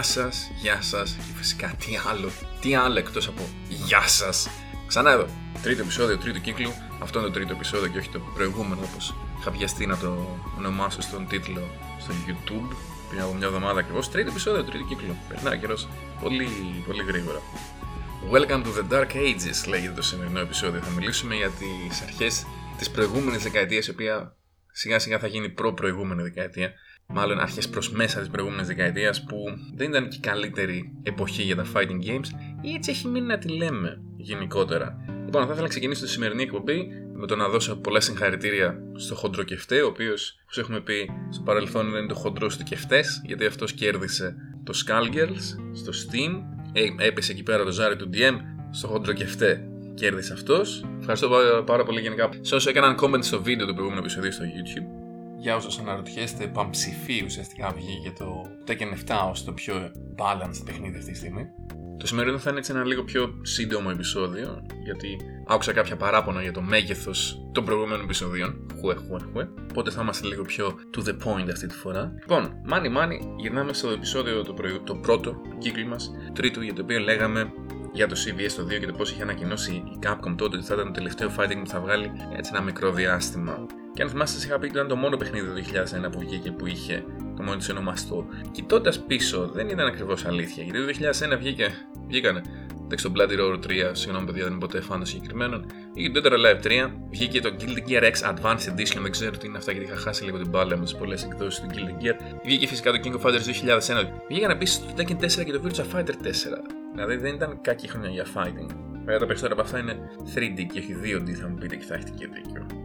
Γεια σας, γεια σας και φυσικά τι άλλο, τι άλλο εκτός από Γεια σας. Ξανά εδώ, τρίτο επεισόδιο, τρίτο κύκλου. Αυτό είναι το τρίτο επεισόδιο και όχι το προηγούμενο όπως είχα βιαστεί να το ονομάσω στον τίτλο στο YouTube πριν από μια εβδομάδα ακριβώς. Τρίτο επεισόδιο, τρίτο κύκλο. Περνάει καιρός πολύ, πολύ γρήγορα. Welcome to the Dark Ages λέγεται το σημερινό επεισόδιο. Θα μιλήσουμε για τις αρχές της προηγούμενης δεκαετίας, η οποία σιγά σιγά θα γίνει προ-προηγούμενη δεκαετία μάλλον αρχές προς μέσα της προηγούμενης δεκαετίας που δεν ήταν και η καλύτερη εποχή για τα fighting games ή έτσι έχει μείνει να τη λέμε γενικότερα. Λοιπόν, θα ήθελα να ξεκινήσω τη σημερινή εκπομπή με το να δώσω πολλά συγχαρητήρια στο χοντρό κεφτέ, ο οποίος, όπως έχουμε πει στο παρελθόν, είναι το χοντρός του κεφτές, γιατί αυτός κέρδισε το Skullgirls στο Steam. Ε, έπεσε εκεί πέρα το ζάρι του DM στο χοντρό κεφτέ. Κέρδισε αυτός. Ευχαριστώ πάρα, πολύ γενικά σε όσου έκαναν comment στο βίντεο του προηγούμενου επεισοδίου στο YouTube για όσους αναρωτιέστε, Παμψηφί ουσιαστικά βγήκε το Tekken 7 ως το πιο balanced παιχνίδι αυτή τη στιγμή. Το σημερινό θα είναι έτσι ένα λίγο πιο σύντομο επεισόδιο, γιατί άκουσα κάποια παράπονα για το μέγεθος των προηγούμενων επεισοδίων. Χουε, χουε, χουε. Οπότε θα είμαστε λίγο πιο to the point αυτή τη φορά. Λοιπόν, μάνι μάνι, γυρνάμε στο επεισόδιο το, το πρώτο του κύκλου μας, τρίτο, για το οποίο λέγαμε για το CVS το 2 και το πώς είχε ανακοινώσει η Capcom τότε ότι θα ήταν το τελευταίο fighting που θα βγάλει έτσι ένα μικρό διάστημα. Και αν θυμάστε, σα είχα πει ότι ήταν το μόνο παιχνίδι του 2001 που βγήκε που είχε το μόνο της ονομαστό. Κοιτώντας πίσω, δεν ήταν ακριβώς αλήθεια. Γιατί το 2001 βγήκε, βγήκανε Εντάξει, το Bloody Roar 3, συγγνώμη παιδιά, δεν είμαι ποτέ φαν των συγκεκριμένων. Βγήκε το Dead Live 3, βγήκε το Guilty Gear X Advanced Edition, δεν ξέρω τι είναι αυτά γιατί είχα χάσει λίγο την μπάλα με τι πολλές εκδόσεις του Guilty Gear. Βγήκε φυσικά το King of Fighters 2001. Βγήκαν επίσης το Tekken 4 και το Virtua Fighter 4. Δηλαδή δεν ήταν κακή χρονιά για fighting. Βέβαια τα περισσότερα από αυτά είναι 3D και όχι 2D, θα μου πείτε και θα έχετε και δίκιο.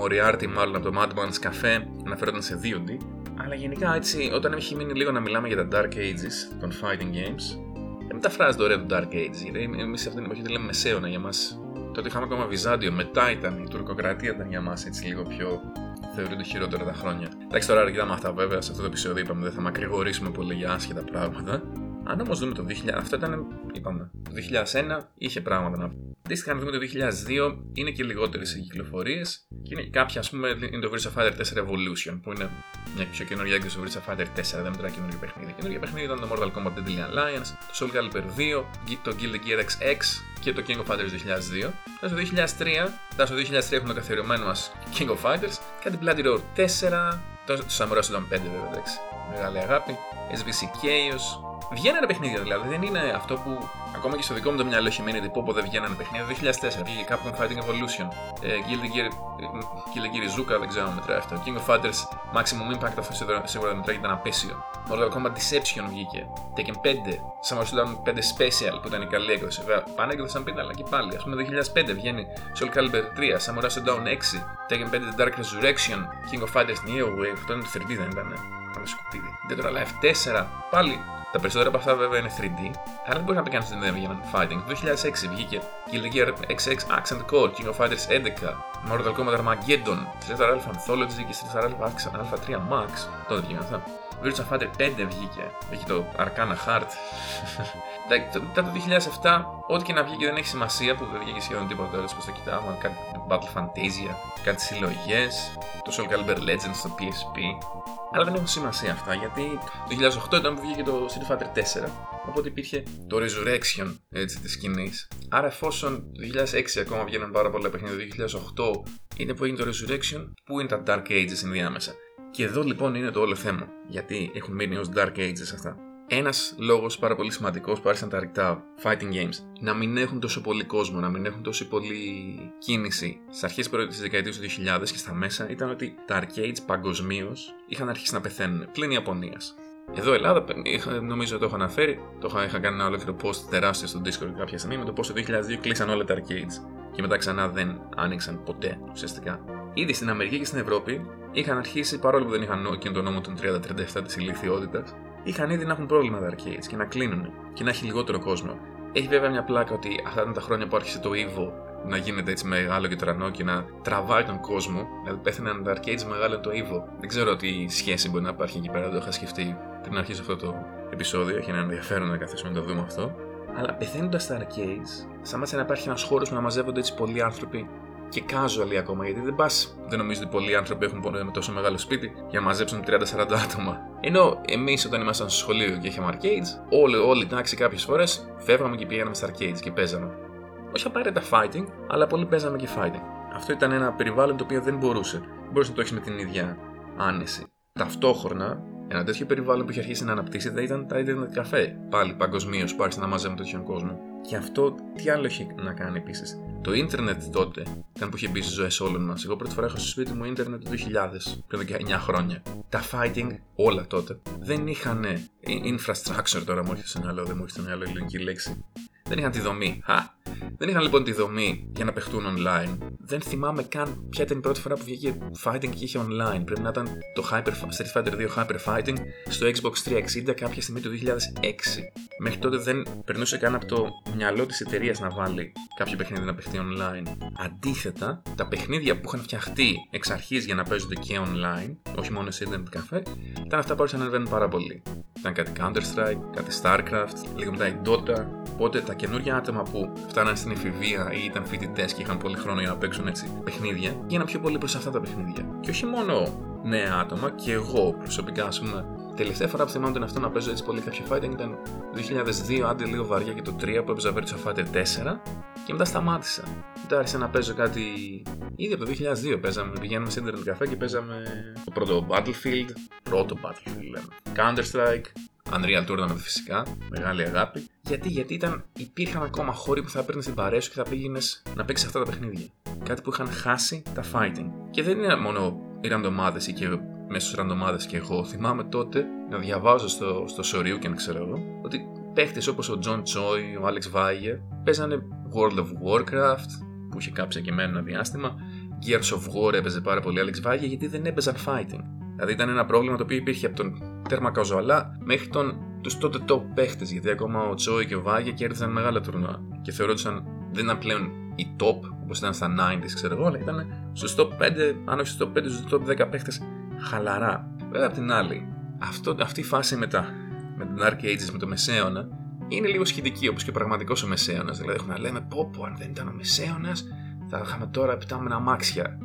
Moriarty μάλλον από το Madman's Cafe αναφέρονταν σε 2D. Αλλά γενικά έτσι, όταν έχει μείνει λίγο να μιλάμε για τα Dark Ages των fighting games, δεν μεταφράζεται ωραία το Dark Ages. Γιατί εμείς σε αυτήν την εποχή τη λέμε μεσαίωνα για μας. Τότε είχαμε ακόμα Βυζάντιο, μετά ήταν η τουρκοκρατία, ήταν για μας έτσι λίγο πιο θεωρούνται χειρότερα τα χρόνια. Εντάξει, τώρα αρκετά με αυτά βέβαια. Σε αυτό το επεισόδιο είπαμε δεν θα μακρηγορήσουμε πολύ για άσχετα πράγματα. Αν όμως δούμε το 2000, αυτό ήταν, είπαμε, το 2001 είχε πράγματα να πει. Αντίστοιχα, αν δούμε το 2002, είναι και λιγότερες οι κυκλοφορίες και είναι κάποια, ας πούμε, είναι το Virtua Fighter 4 Evolution, που είναι μια πιο καινούργια έκδοση του Virtua Fighter 4, δεν μετράει καινούργιο παιχνίδι. Καινούργιο παιχνίδι ήταν το Mortal Kombat Deadly Alliance, το Soul Calibur 2, το Guild Gear XX και το King of Fighters 2002. Τώρα στο 2003, τώρα στο 2003 έχουμε το καθιερωμένο μας King of Fighters, κάτι Bloody Roar 4, το Samurai Shodown 5 βέβαια, εντάξει, μεγάλη αγάπη, SBC Chaos, Βγαίνανε παιχνίδια δηλαδή. Δεν είναι αυτό που ακόμα και στο δικό μου το μυαλό έχει μείνει πω δεν βγαίνανε παιχνίδια. 2004 βγήκε Capcom Fighting Evolution. Ε, Guilty Gear, Guilty Gear Zuka δεν ξέρω αν μετράει αυτό. King of Fighters Maximum Impact αυτό σίγουρα δεν μετράει ήταν απέσιο. Mortal Kombat Deception βγήκε. Tekken 5. Samurai Shodown 5 Special που ήταν η καλή έκδοση. Βέβαια πάνε έκδοσαν πέντε αλλά και πάλι. Α πούμε 2005 βγαίνει Soul Calibur 3. Samurai Shodown 6. Tekken 5 The Dark Resurrection. King of Fighters Neo Wave. Αυτό είναι το 3D δεν ήταν. Πάμε σκουπίδι. Dead or Alive 4. Πάλι τα περισσότερα από αυτά βέβαια είναι 3D, αλλά δεν μπορεί να πει κανεί ότι δεν έβγαιναν fighting. Το 2006 βγήκε Guilty Gear XX Accent Core, King of Fighters 11, Mortal Kombat Armageddon, Street Alpha Anthology και Street Alpha Alpha 3 Max. Τότε βγήκαν αυτά. Virtua Fighter 5 βγήκε. Βγήκε το Arcana Heart. Μετά το 2007, ό,τι και να βγήκε δεν έχει σημασία που δεν βγήκε σχεδόν τίποτα τέλο που το κοιτάμε. Κάτι Battle Fantasia, κάτι συλλογές, το Soul Calibur Legends στο PSP. Αλλά δεν έχουν σημασία αυτά γιατί το 2008 ήταν που βγήκε το Street Fighter 4. Οπότε υπήρχε το Resurrection έτσι, της σκηνής. Άρα εφόσον το 2006 ακόμα βγαίνουν πάρα πολλά παιχνίδια, το 2008 είναι που έγινε το Resurrection, που είναι τα Dark Ages ενδιάμεσα. Και εδώ λοιπόν είναι το όλο θέμα. Γιατί έχουν μείνει ως Dark Ages αυτά. Ένας λόγος πάρα πολύ σημαντικός που άρχισαν τα αρκετά fighting games να μην έχουν τόσο πολύ κόσμο, να μην έχουν τόσο πολύ κίνηση στις αρχές της δεκαετίας του 2000 και στα μέσα ήταν ότι τα arcades παγκοσμίως είχαν αρχίσει να πεθαίνουν πλην Ιαπωνίας. Εδώ Ελλάδα, νομίζω το έχω αναφέρει, το είχα, είχα κάνει ένα ολόκληρο post τεράστιο στο Discord κάποια στιγμή με το πώς το 2002 κλείσαν όλα τα arcades και μετά ξανά δεν άνοιξαν ποτέ ουσιαστικά. Ήδη στην Αμερική και στην Ευρώπη είχαν αρχίσει, παρόλο που δεν είχαν και τον νόμο των 30-37 της ηλικιότητας, είχαν ήδη να έχουν πρόβλημα τα arcades και να κλείνουν και να έχει λιγότερο κόσμο. Έχει βέβαια μια πλάκα ότι αυτά ήταν τα χρόνια που άρχισε το Evo να γίνεται έτσι μεγάλο και τρανό και να τραβάει τον κόσμο. Δηλαδή πέθαναν τα arcades μεγάλο το Evo. Δεν ξέρω τι σχέση μπορεί να υπάρχει εκεί πέρα, δεν το είχα σκεφτεί πριν να αρχίσω αυτό το επεισόδιο. Έχει ένα ενδιαφέρον να καθίσουμε να το δούμε αυτό. Αλλά πεθαίνοντας τα arcades, σταμάτησε να υπάρχει ένας χώρος που να μαζεύονται έτσι πολλοί άνθρωποι και casual ακόμα, γιατί δεν πας. Δεν νομίζω ότι πολλοί άνθρωποι έχουν με τόσο μεγάλο σπίτι για να μαζέψουν 30-40 άτομα. Ενώ εμείς όταν ήμασταν στο σχολείο και είχαμε arcades, όλη, όλη η τάξη κάποιες φορές φεύγαμε και πήγαμε στα arcades και παίζαμε. Όχι απαραίτητα fighting, αλλά πολλοί παίζαμε και fighting. Αυτό ήταν ένα περιβάλλον το οποίο δεν μπορούσε. Μπορούσε να το έχεις με την ίδια άνεση. Ταυτόχρονα, ένα τέτοιο περιβάλλον που είχε αρχίσει να αναπτύσσεται ήταν τα internet καφέ. Πάλι παγκοσμίως που άρχισε να μαζεύουν τέτοιον κόσμο. Και αυτό τι άλλο έχει να κάνει επίσης; Το ίντερνετ τότε ήταν που είχε μπει στις ζωές όλων μας. Εγώ πρώτη φορά είχα στο σπίτι μου ίντερνετ το 2000, πριν 9 χρόνια. Τα fighting, όλα τότε, δεν είχαν infrastructure τώρα μου έρχεται στο μυαλό, δεν μου έρχεται στο μυαλό η ελληνική λέξη. Δεν είχαν τη δομή. Χα. Δεν είχαν λοιπόν τη δομή για να παιχτούν online. Δεν θυμάμαι καν ποια ήταν η πρώτη φορά που βγήκε fighting και είχε online. Πρέπει να ήταν το Hyper, Street Fighter 2 Hyper Fighting στο Xbox 360 κάποια στιγμή το 2006. Μέχρι τότε δεν περνούσε καν από το μυαλό της εταιρείας να βάλει κάποιο παιχνίδι να παιχτεί online. Αντίθετα, τα παιχνίδια που είχαν φτιαχτεί εξ αρχής για να παίζονται και online, όχι μόνο σε internet cafe, ήταν αυτά που άρχισαν να ανεβαίνουν πάρα πολύ. Ήταν κάτι Counter-Strike, κάτι Starcraft, λίγο μετά η Dota. Οπότε τα καινούργια άτομα που φτάναν στην εφηβεία ή ήταν φοιτητές και είχαν πολύ χρόνο για να παίξουν έτσι παιχνίδια, γίνανε πιο πολύ προς αυτά τα παιχνίδια. Και όχι μόνο νέα άτομα, και εγώ προσωπικά, ας πούμε, τελευταία φορά που θυμάμαι τον αυτό να παίζω έτσι πολύ κάποιο fighting ήταν το 2002, άντε λίγο βαριά και το 3 που έπαιζα Virtua Fighter 4 και μετά σταμάτησα. Μετά άρχισα να παίζω κάτι. Ήδη από το 2002 παίζαμε, πηγαίνουμε σε internet cafe και παίζαμε το πρώτο Battlefield, πρώτο Battlefield λέμε, Counter-Strike, Unreal Tournament φυσικά, μεγάλη αγάπη. Γιατί, γιατί ήταν, υπήρχαν ακόμα χώροι που θα έπαιρνες την παρέα σου και θα πήγαινες να παίξεις αυτά τα παιχνίδια. Κάτι που είχαν χάσει τα fighting. Και δεν είναι μόνο οι ραντομάδε ή και μέσα στου ραντομάδε και εγώ. Θυμάμαι τότε να διαβάζω στο, στο και ξέρω εγώ, ότι παίχτες όπως ο John Choi, ο Alex Βάγερ παίζανε World of Warcraft, που είχε κάψει και εμένα ένα διάστημα. Gears of War έπαιζε πάρα πολύ Alex Vaya γιατί δεν έπαιζαν fighting. Δηλαδή ήταν ένα πρόβλημα το οποίο υπήρχε από τον τέρμα καζουαλά μέχρι τον, τους τότε top παίχτες. Γιατί ακόμα ο Τσόι και ο Βάγια κέρδισαν μεγάλα τουρνουά. Και θεωρούνταν δεν ήταν πλέον οι top όπως ήταν στα 90s, ξέρω εγώ, αλλά ήταν στους top 5, αν όχι στους top 5, στους top 10 παίχτες χαλαρά. Βέβαια απ' την άλλη, αυτό, αυτή η φάση με, τα, με την Dark Ages, με το Μεσαίωνα, είναι λίγο σχετική όπως και ο πραγματικός ο Μεσαίωνας. Δηλαδή, έχουμε να λέμε πω, πω, αν δεν ήταν ο Μεσαίωνας, θα είχαμε τώρα επιτάμενα αμάξια.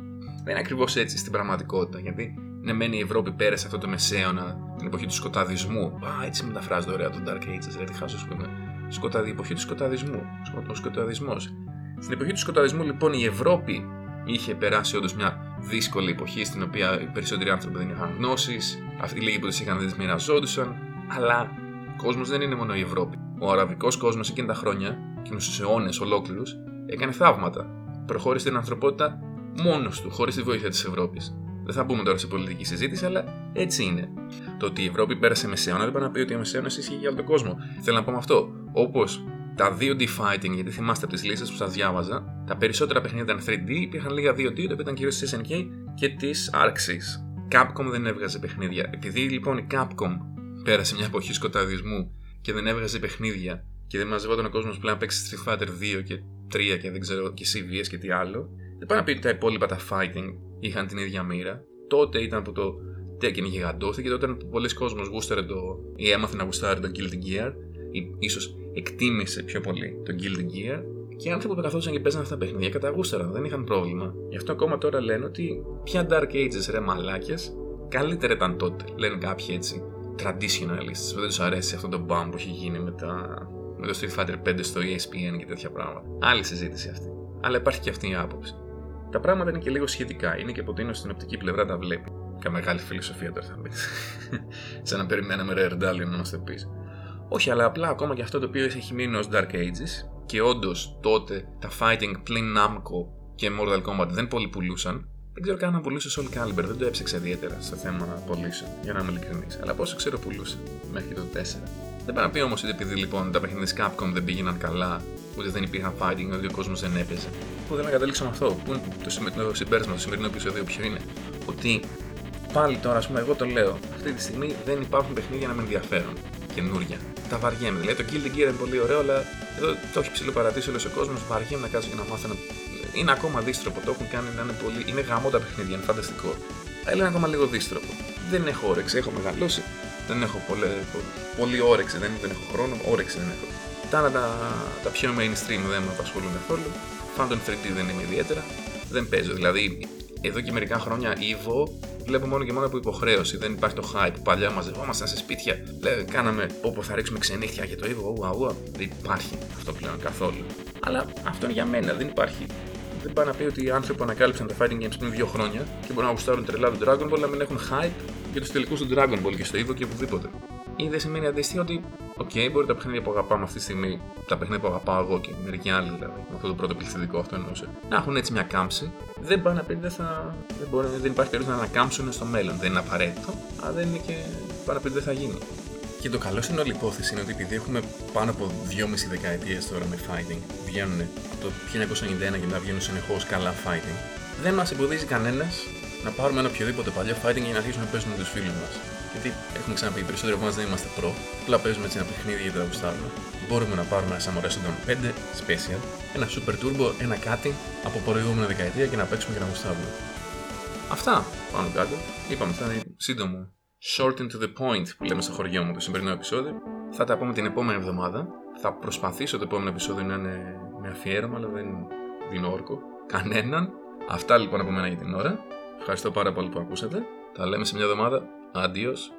Δεν είναι ακριβώς έτσι στην πραγματικότητα, γιατί ναι, μένει η Ευρώπη πέρασε αυτό το μεσαίωνα, την εποχή του σκοταδισμού. Α, έτσι μεταφράζεται ωραία το Dark Ages, δηλαδή χάσω σου πούμε. Σκοταδι, εποχή του σκοταδισμού. Ο σκοταδισμός. Στην εποχή του σκοταδισμού, λοιπόν, η Ευρώπη είχε περάσει όντως μια δύσκολη εποχή στην οποία οι περισσότεροι άνθρωποι δεν είχαν γνώσεις, αυτοί οι λίγοι που τι είχαν δεν τις μοιραζόντουσαν. Αλλά ο κόσμος δεν είναι μόνο η Ευρώπη. Ο αραβικός κόσμος εκείνη τα χρόνια, εκείνους τους αιώνες ολόκληρους, έκανε θαύματα. Προχώρησε την ανθρωπότητα μόνος του, χωρίς τη βοήθεια της Ευρώπης. Δεν θα μπούμε τώρα σε πολιτική συζήτηση, αλλά έτσι είναι. Το ότι η Ευρώπη πέρασε μεσαίωνα δεν πάει να πει ότι ο μεσαίωνας ισχύει για όλο τον κόσμο. Θέλω να πω με αυτό. Όπως τα 2D fighting, γιατί θυμάστε από τις λίστε που σας διάβαζα, τα περισσότερα παιχνίδια ήταν 3D, υπήρχαν λίγα 2D, τα οποία ήταν κυρίως της SNK και της Arxis. Capcom δεν έβγαζε παιχνίδια. Επειδή λοιπόν η Capcom πέρασε μια εποχή σκοταδισμού και δεν έβγαζε παιχνίδια και δεν μαζευόταν ο κόσμος πλέον να παίξει Street Fighter 2 και 3 και δεν ξέρω και CVS και τι άλλο, δεν πάει να πει ότι τα υπόλοιπα τα fighting είχαν την ίδια μοίρα. Τότε ήταν που το Tekken γιγαντώθηκε, τότε ήταν που πολλοί κόσμος γούσταρε το, ή έμαθε να γουστάρει το Guilty Gear, ή ίσως εκτίμησε πιο πολύ το Guilty Gear, και οι άνθρωποι που καθόντουσαν και παίζανε αυτά τα παιχνίδια καταγούσταραν, δεν είχαν πρόβλημα. Γι' αυτό ακόμα τώρα λένε ότι πια Dark Ages ρε μαλάκες, καλύτερα ήταν τότε. Λένε κάποιοι έτσι, traditionalists, που δεν τους αρέσει αυτό το μπαμ που έχει γίνει με, τα... με το Street Fighter 5 στο ESPN και τέτοια πράγματα. Άλλη συζήτηση αυτή. Αλλά υπάρχει και αυτή η άποψη. Τα πράγματα είναι και λίγο σχετικά. Είναι και από την στην οπτική πλευρά τα βλέπει. Και μεγάλη φιλοσοφία τώρα θα μπει. Σαν να περιμέναμε ρε Ερντάλιο να μας το πεις. Όχι, αλλά απλά ακόμα και αυτό το οποίο έχει μείνει ως Dark Ages και όντως τότε τα fighting πλην Namco και Mortal Kombat δεν πολύ πουλούσαν. Δεν ξέρω καν αν πουλούσε Soul Calibur, δεν το έψεξα ιδιαίτερα στο θέμα πωλήσεων, για να είμαι ειλικρινής. Αλλά πόσο ξέρω πουλούσε μέχρι το 4. Δεν πάει να πει όμως ότι επειδή λοιπόν τα παιχνίδια της Capcom δεν πήγαιναν καλά ούτε δεν υπήρχαν fighting, ότι ο κόσμος δεν έπαιζε. Που θέλω να καταλήξω με αυτό. Που είναι το, το συμπέρασμα του σημερινού επεισοδίου, ποιο είναι. Ότι πάλι τώρα, ας πούμε, εγώ το λέω, αυτή τη στιγμή δεν υπάρχουν παιχνίδια να με ενδιαφέρουν. Καινούρια. Τα βαριέμαι. Δηλαδή το Guilty Gear είναι πολύ ωραίο, αλλά εδώ το έχει ψηλοπαρατήσει όλο ο κόσμος. Βαριέμαι να κάτσω και να μάθω να. Είναι ακόμα δύστροπο. Το έχουν κάνει να είναι πολύ. Είναι γαμό τα παιχνίδια, είναι φανταστικό. Αλλά είναι ακόμα λίγο δύστροπο. Δεν έχω όρεξη, έχω μεγαλώσει. Δεν έχω πολύ, πολύ όρεξη, δεν, δεν έχω χρόνο, όρεξη δεν έχω. Μετά τα, τα πιο mainstream δεν με απασχολούν καθόλου. Phantom 3D δεν είναι ιδιαίτερα. Δεν παίζω. Δηλαδή, εδώ και μερικά χρόνια Evo βλέπω μόνο και μόνο από υποχρέωση. Δεν υπάρχει το hype. Παλιά μαζευόμασταν σε σπίτια. Λέει, κάναμε όπου θα ρίξουμε ξενύχια για το Evo. Ουα, ουα. Δεν υπάρχει αυτό πλέον καθόλου. Αλλά αυτό είναι για μένα. Δεν υπάρχει. Δεν πάει να πει ότι οι άνθρωποι ανακάλυψαν τα fighting games πριν δύο χρόνια και μπορούν να γουστάρουν τρελά του Dragon Ball να μην έχουν hype για τους τελικούς του Dragon Ball και στο Evo και οπουδήποτε. Ή δεν σημαίνει αντίστοιχα ότι, OK, okay, μπορεί τα παιχνίδια που αγαπάμε αυτή τη στιγμή, τα παιχνίδια που αγαπάω εγώ και μερικοί άλλοι δηλαδή, με αυτό το πρώτο πληθυντικό αυτό εννοούσε, να έχουν έτσι μια κάμψη. Δεν πάει να πει δεν, θα, δεν, μπορεί, δεν υπάρχει περίπτωση να ανακάμψουν στο μέλλον. Δεν είναι απαραίτητο, αλλά δεν είναι και πάει να πεις δεν θα γίνει. Και το καλό στην όλη υπόθεση είναι ότι επειδή έχουμε πάνω από 2,5 δεκαετίες τώρα με fighting, βγαίνουν από το 1991 και μετά βγαίνουν συνεχώς καλά fighting, δεν μας εμποδίζει κανένας να πάρουμε ένα οποιοδήποτε παλιό fighting για να αρχίσουμε να παίζουμε με τους φίλους μας. Γιατί έχουμε ξαναπεί, οι περισσότεροι από εμάς δεν είμαστε pro, απλά παίζουμε έτσι ένα παιχνίδι γιατί τα γουστάρουμε. Μπορούμε να πάρουμε ένα Samurai Shodown 5 Special, ένα Super Turbo, ένα κάτι από προηγούμενη δεκαετία και να παίξουμε και να γουστάρουμε. Αυτά πάνω κάτω. Είπαμε, θα είναι σύντομο. Short and to the point που λέμε στο χωριό μου το σημερινό επεισόδιο. Θα τα πούμε την επόμενη εβδομάδα. Θα προσπαθήσω το επόμενο επεισόδιο να είναι με αφιέρωμα, αλλά δεν δίνω όρκο. Κανέναν. Αυτά λοιπόν από μένα για την ώρα. Ευχαριστώ πάρα πολύ που ακούσατε. Τα λέμε σε μια εβδομάδα. Adiós.